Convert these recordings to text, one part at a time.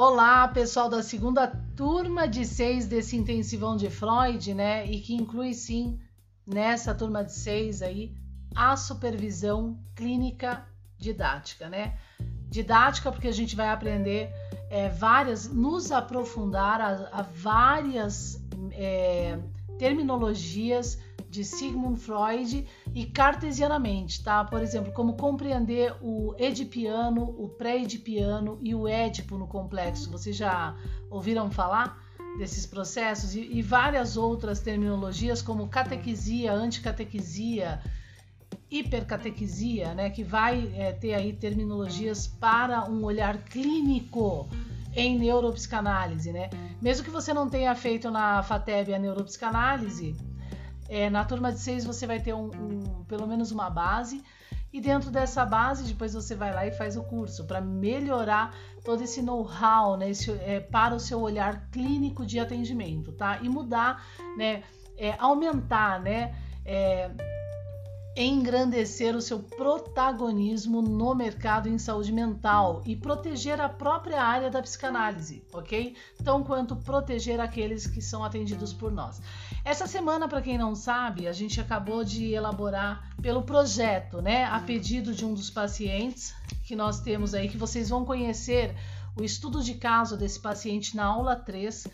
Olá, pessoal da segunda turma de seis desse intensivão de Freud, né? E que inclui sim nessa turma de seis aí a supervisão clínica didática, né? Didática porque a gente vai aprender é, várias, nos aprofundar a, a várias é, terminologias de Sigmund Freud e cartesianamente, tá? Por exemplo, como compreender o edipiano, o pré-edipiano e o édipo no complexo. Vocês já ouviram falar desses processos e, e várias outras terminologias como catequisia, anticatequisia, hipercatequisia, né? Que vai é, ter aí terminologias para um olhar clínico em neuropsicanálise, né? Mesmo que você não tenha feito na FATEB a neuropsicanálise, é, na turma de seis você vai ter um, um, pelo menos uma base. E dentro dessa base depois você vai lá e faz o curso para melhorar todo esse know-how, né, esse, é, para o seu olhar clínico de atendimento, tá? E mudar, né, é, aumentar, né, é, engrandecer o seu protagonismo no mercado em saúde mental e proteger a própria área da psicanálise, ok? Tão quanto proteger aqueles que são atendidos por nós. Essa semana, para quem não sabe, a gente acabou de elaborar pelo projeto, né, a pedido de um dos pacientes que nós temos aí, que vocês vão conhecer o estudo de caso desse paciente na aula 3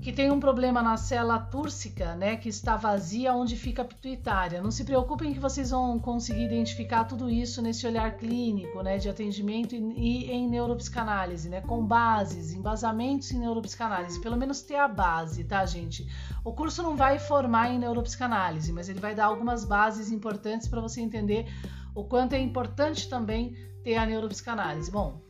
que tem um problema na célula túrcica, né, que está vazia onde fica a pituitária. Não se preocupem que vocês vão conseguir identificar tudo isso nesse olhar clínico, né, de atendimento e, e em neuropsicanálise, né, com bases, embasamentos em neuropsicanálise, pelo menos ter a base, tá, gente? O curso não vai formar em neuropsicanálise, mas ele vai dar algumas bases importantes para você entender o quanto é importante também ter a neuropsicanálise. Bom,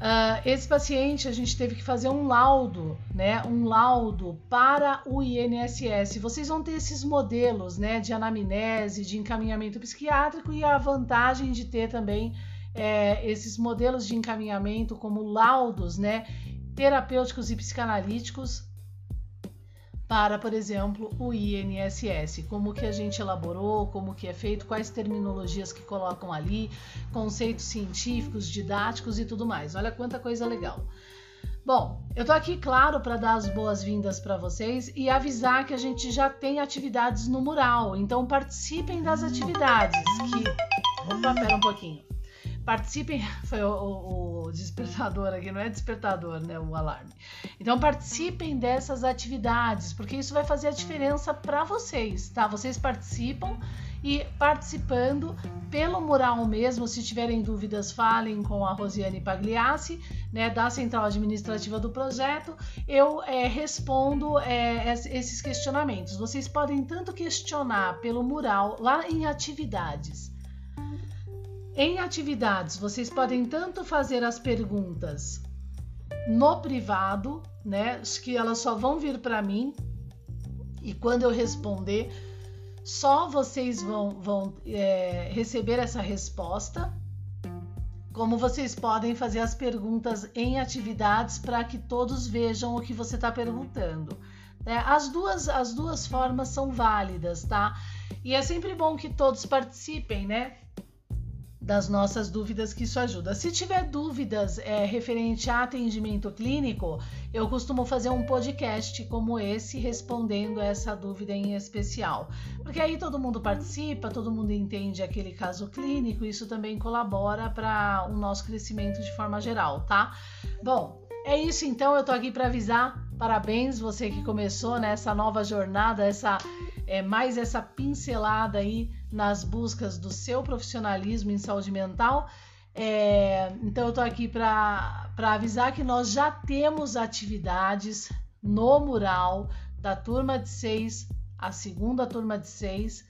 Uh, esse paciente a gente teve que fazer um laudo, né? Um laudo para o INSS. Vocês vão ter esses modelos, né? De anamnese, de encaminhamento psiquiátrico e a vantagem de ter também é, esses modelos de encaminhamento como laudos, né? Terapêuticos e psicanalíticos para, por exemplo, o INSS, como que a gente elaborou, como que é feito, quais terminologias que colocam ali, conceitos científicos, didáticos e tudo mais. Olha quanta coisa legal. Bom, eu tô aqui, claro, para dar as boas-vindas para vocês e avisar que a gente já tem atividades no mural, então participem das atividades. Que, opa, pera um pouquinho. Participem, foi o, o, despertador aqui, não é despertador, né? O alarme. Então participem dessas atividades, porque isso vai fazer a diferença para vocês, tá? Vocês participam e participando pelo mural mesmo, se tiverem dúvidas, falem com a Rosiane Pagliassi, né, da Central Administrativa do projeto. Eu é, respondo é, esses questionamentos. Vocês podem tanto questionar pelo mural lá em atividades em atividades, vocês podem tanto fazer as perguntas no privado, né? Que elas só vão vir para mim e quando eu responder, só vocês vão, vão é, receber essa resposta. Como vocês podem fazer as perguntas em atividades para que todos vejam o que você está perguntando. Né? As, duas, as duas formas são válidas, tá? E é sempre bom que todos participem, né? Das nossas dúvidas que isso ajuda. Se tiver dúvidas é, referente a atendimento clínico, eu costumo fazer um podcast como esse respondendo essa dúvida em especial, porque aí todo mundo participa, todo mundo entende aquele caso clínico, isso também colabora para o nosso crescimento de forma geral, tá? Bom, é isso então, eu tô aqui para avisar. Parabéns você que começou nessa nova jornada, essa é mais essa pincelada aí nas buscas do seu profissionalismo em saúde mental. É, então, eu estou aqui para avisar que nós já temos atividades no mural da turma de seis, a segunda turma de seis,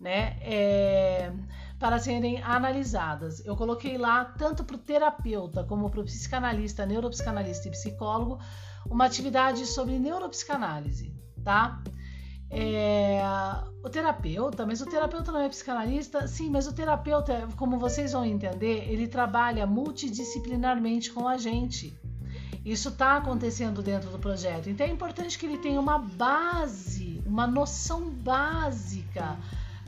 né? É, para serem analisadas. Eu coloquei lá, tanto para o terapeuta como para o psicanalista, neuropsicanalista e psicólogo, uma atividade sobre neuropsicanálise, tá? É, o terapeuta, mas o terapeuta não é psicanalista? Sim, mas o terapeuta, como vocês vão entender, ele trabalha multidisciplinarmente com a gente. Isso está acontecendo dentro do projeto. Então é importante que ele tenha uma base, uma noção básica,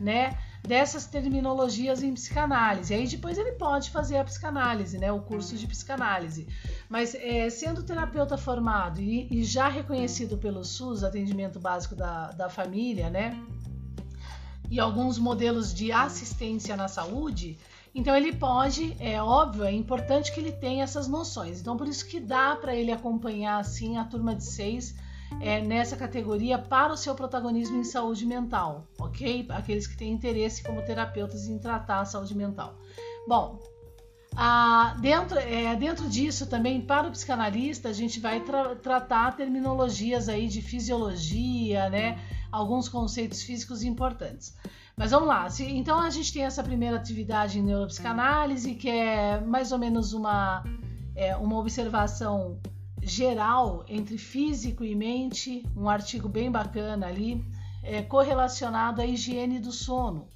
né? Dessas terminologias em psicanálise. Aí depois ele pode fazer a psicanálise, né, o curso de psicanálise. Mas é, sendo terapeuta formado e, e, já reconhecido pelo SUS, atendimento básico da, da família, né, e alguns modelos de assistência na saúde, então ele pode, é óbvio, é importante que ele tenha essas noções. Então por isso que dá para ele acompanhar assim a turma de seis é, nessa categoria para o seu protagonismo em saúde mental, ok? Aqueles que têm interesse como terapeutas em tratar a saúde mental. Bom, dentro, é, dentro disso também, para o psicanalista, a gente vai tra tratar terminologias aí de fisiologia, né? Alguns conceitos físicos importantes. Mas vamos lá. Se, então a gente tem essa primeira atividade em neuropsicanálise, que é mais ou menos uma, é, uma observação geral entre físico e mente, um artigo bem bacana ali, é, correlacionado à higiene do sono,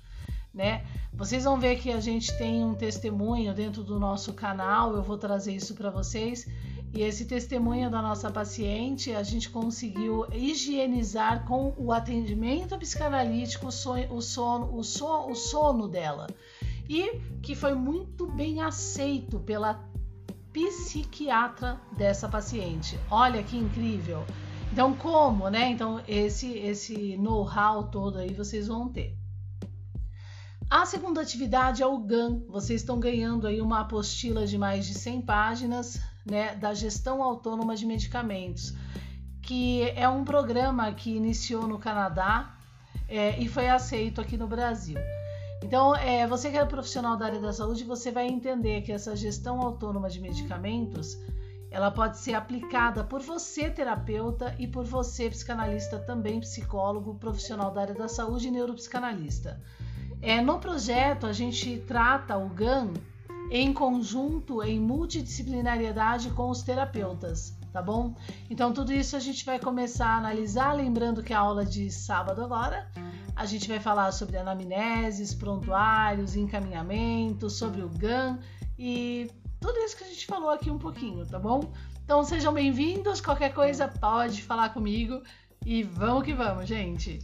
né? Vocês vão ver que a gente tem um testemunho dentro do nosso canal, eu vou trazer isso para vocês. E esse testemunho da nossa paciente, a gente conseguiu higienizar com o atendimento psicanalítico o, sono, o, sono, o, sono, o sono dela. E que foi muito bem aceito pela psiquiatra dessa paciente. Olha que incrível. Então, como, né? Então, esse esse know-how todo aí vocês vão ter. A segunda atividade é o GAN. Vocês estão ganhando aí uma apostila de mais de 100 páginas, né, da gestão autônoma de medicamentos, que é um programa que iniciou no Canadá é, e foi aceito aqui no Brasil. Então, é, você que é profissional da área da saúde, você vai entender que essa gestão autônoma de medicamentos ela pode ser aplicada por você, terapeuta, e por você, psicanalista, também psicólogo, profissional da área da saúde e neuropsicanalista. É, no projeto, a gente trata o GAN em conjunto, em multidisciplinariedade com os terapeutas, tá bom? Então, tudo isso a gente vai começar a analisar, lembrando que a aula de sábado agora a gente vai falar sobre anamneses, prontuários, encaminhamentos, sobre o GAN e tudo isso que a gente falou aqui um pouquinho, tá bom? Então sejam bem-vindos, qualquer coisa pode falar comigo e vamos que vamos, gente!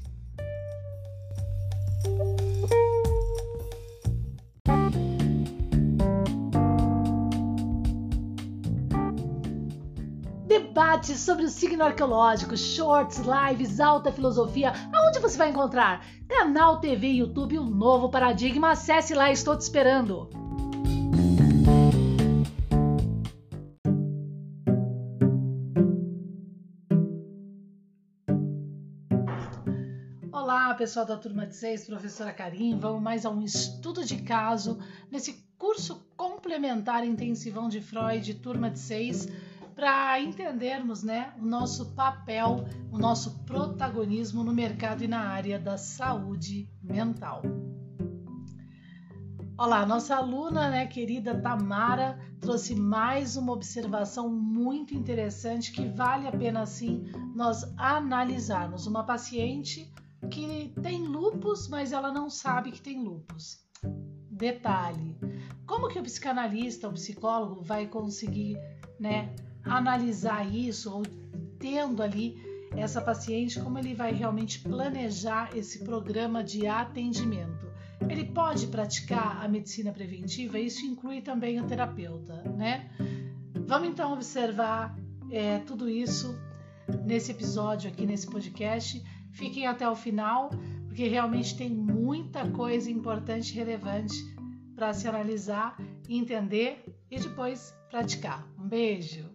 Sobre o signo arqueológico, shorts, lives, alta filosofia. Aonde você vai encontrar? Canal TV, YouTube, um novo paradigma. Acesse lá, estou te esperando. Olá, pessoal da turma de 6, professora Karim. Vamos mais a um estudo de caso nesse curso complementar intensivão de Freud, turma de 6 para entendermos né, o nosso papel, o nosso protagonismo no mercado e na área da saúde mental. Olá, nossa aluna, né, querida Tamara, trouxe mais uma observação muito interessante que vale a pena sim nós analisarmos. Uma paciente que tem lupus, mas ela não sabe que tem lupus. Detalhe: como que o psicanalista, o psicólogo vai conseguir, né, analisar isso ou tendo ali essa paciente, como ele vai realmente planejar esse programa de atendimento. Ele pode praticar a medicina preventiva, isso inclui também o terapeuta, né? Vamos então observar é, tudo isso nesse episódio aqui, nesse podcast. Fiquem até o final, porque realmente tem muita coisa importante e relevante para se analisar, entender e depois praticar. Um beijo!